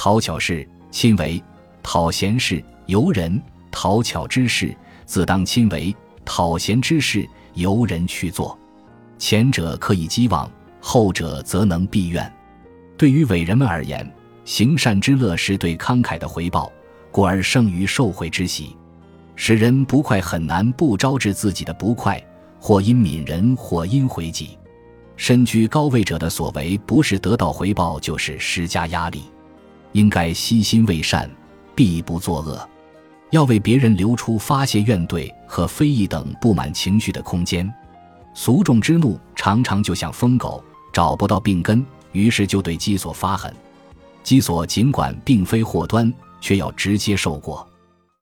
讨巧事，亲为讨贤事；由人讨巧之事，自当亲为讨贤之事，由人去做。前者可以积往，后者则能避怨。对于伟人们而言，行善之乐是对慷慨的回报，故而胜于受贿之喜。使人不快很难不招致自己的不快，或因悯人，或因回己。身居高位者的所为，不是得到回报，就是施加压力。应该悉心为善，必不作恶。要为别人留出发泄怨怼和非议等不满情绪的空间。俗众之怒常常就像疯狗，找不到病根，于是就对基所发狠。基所尽管并非祸端，却要直接受过。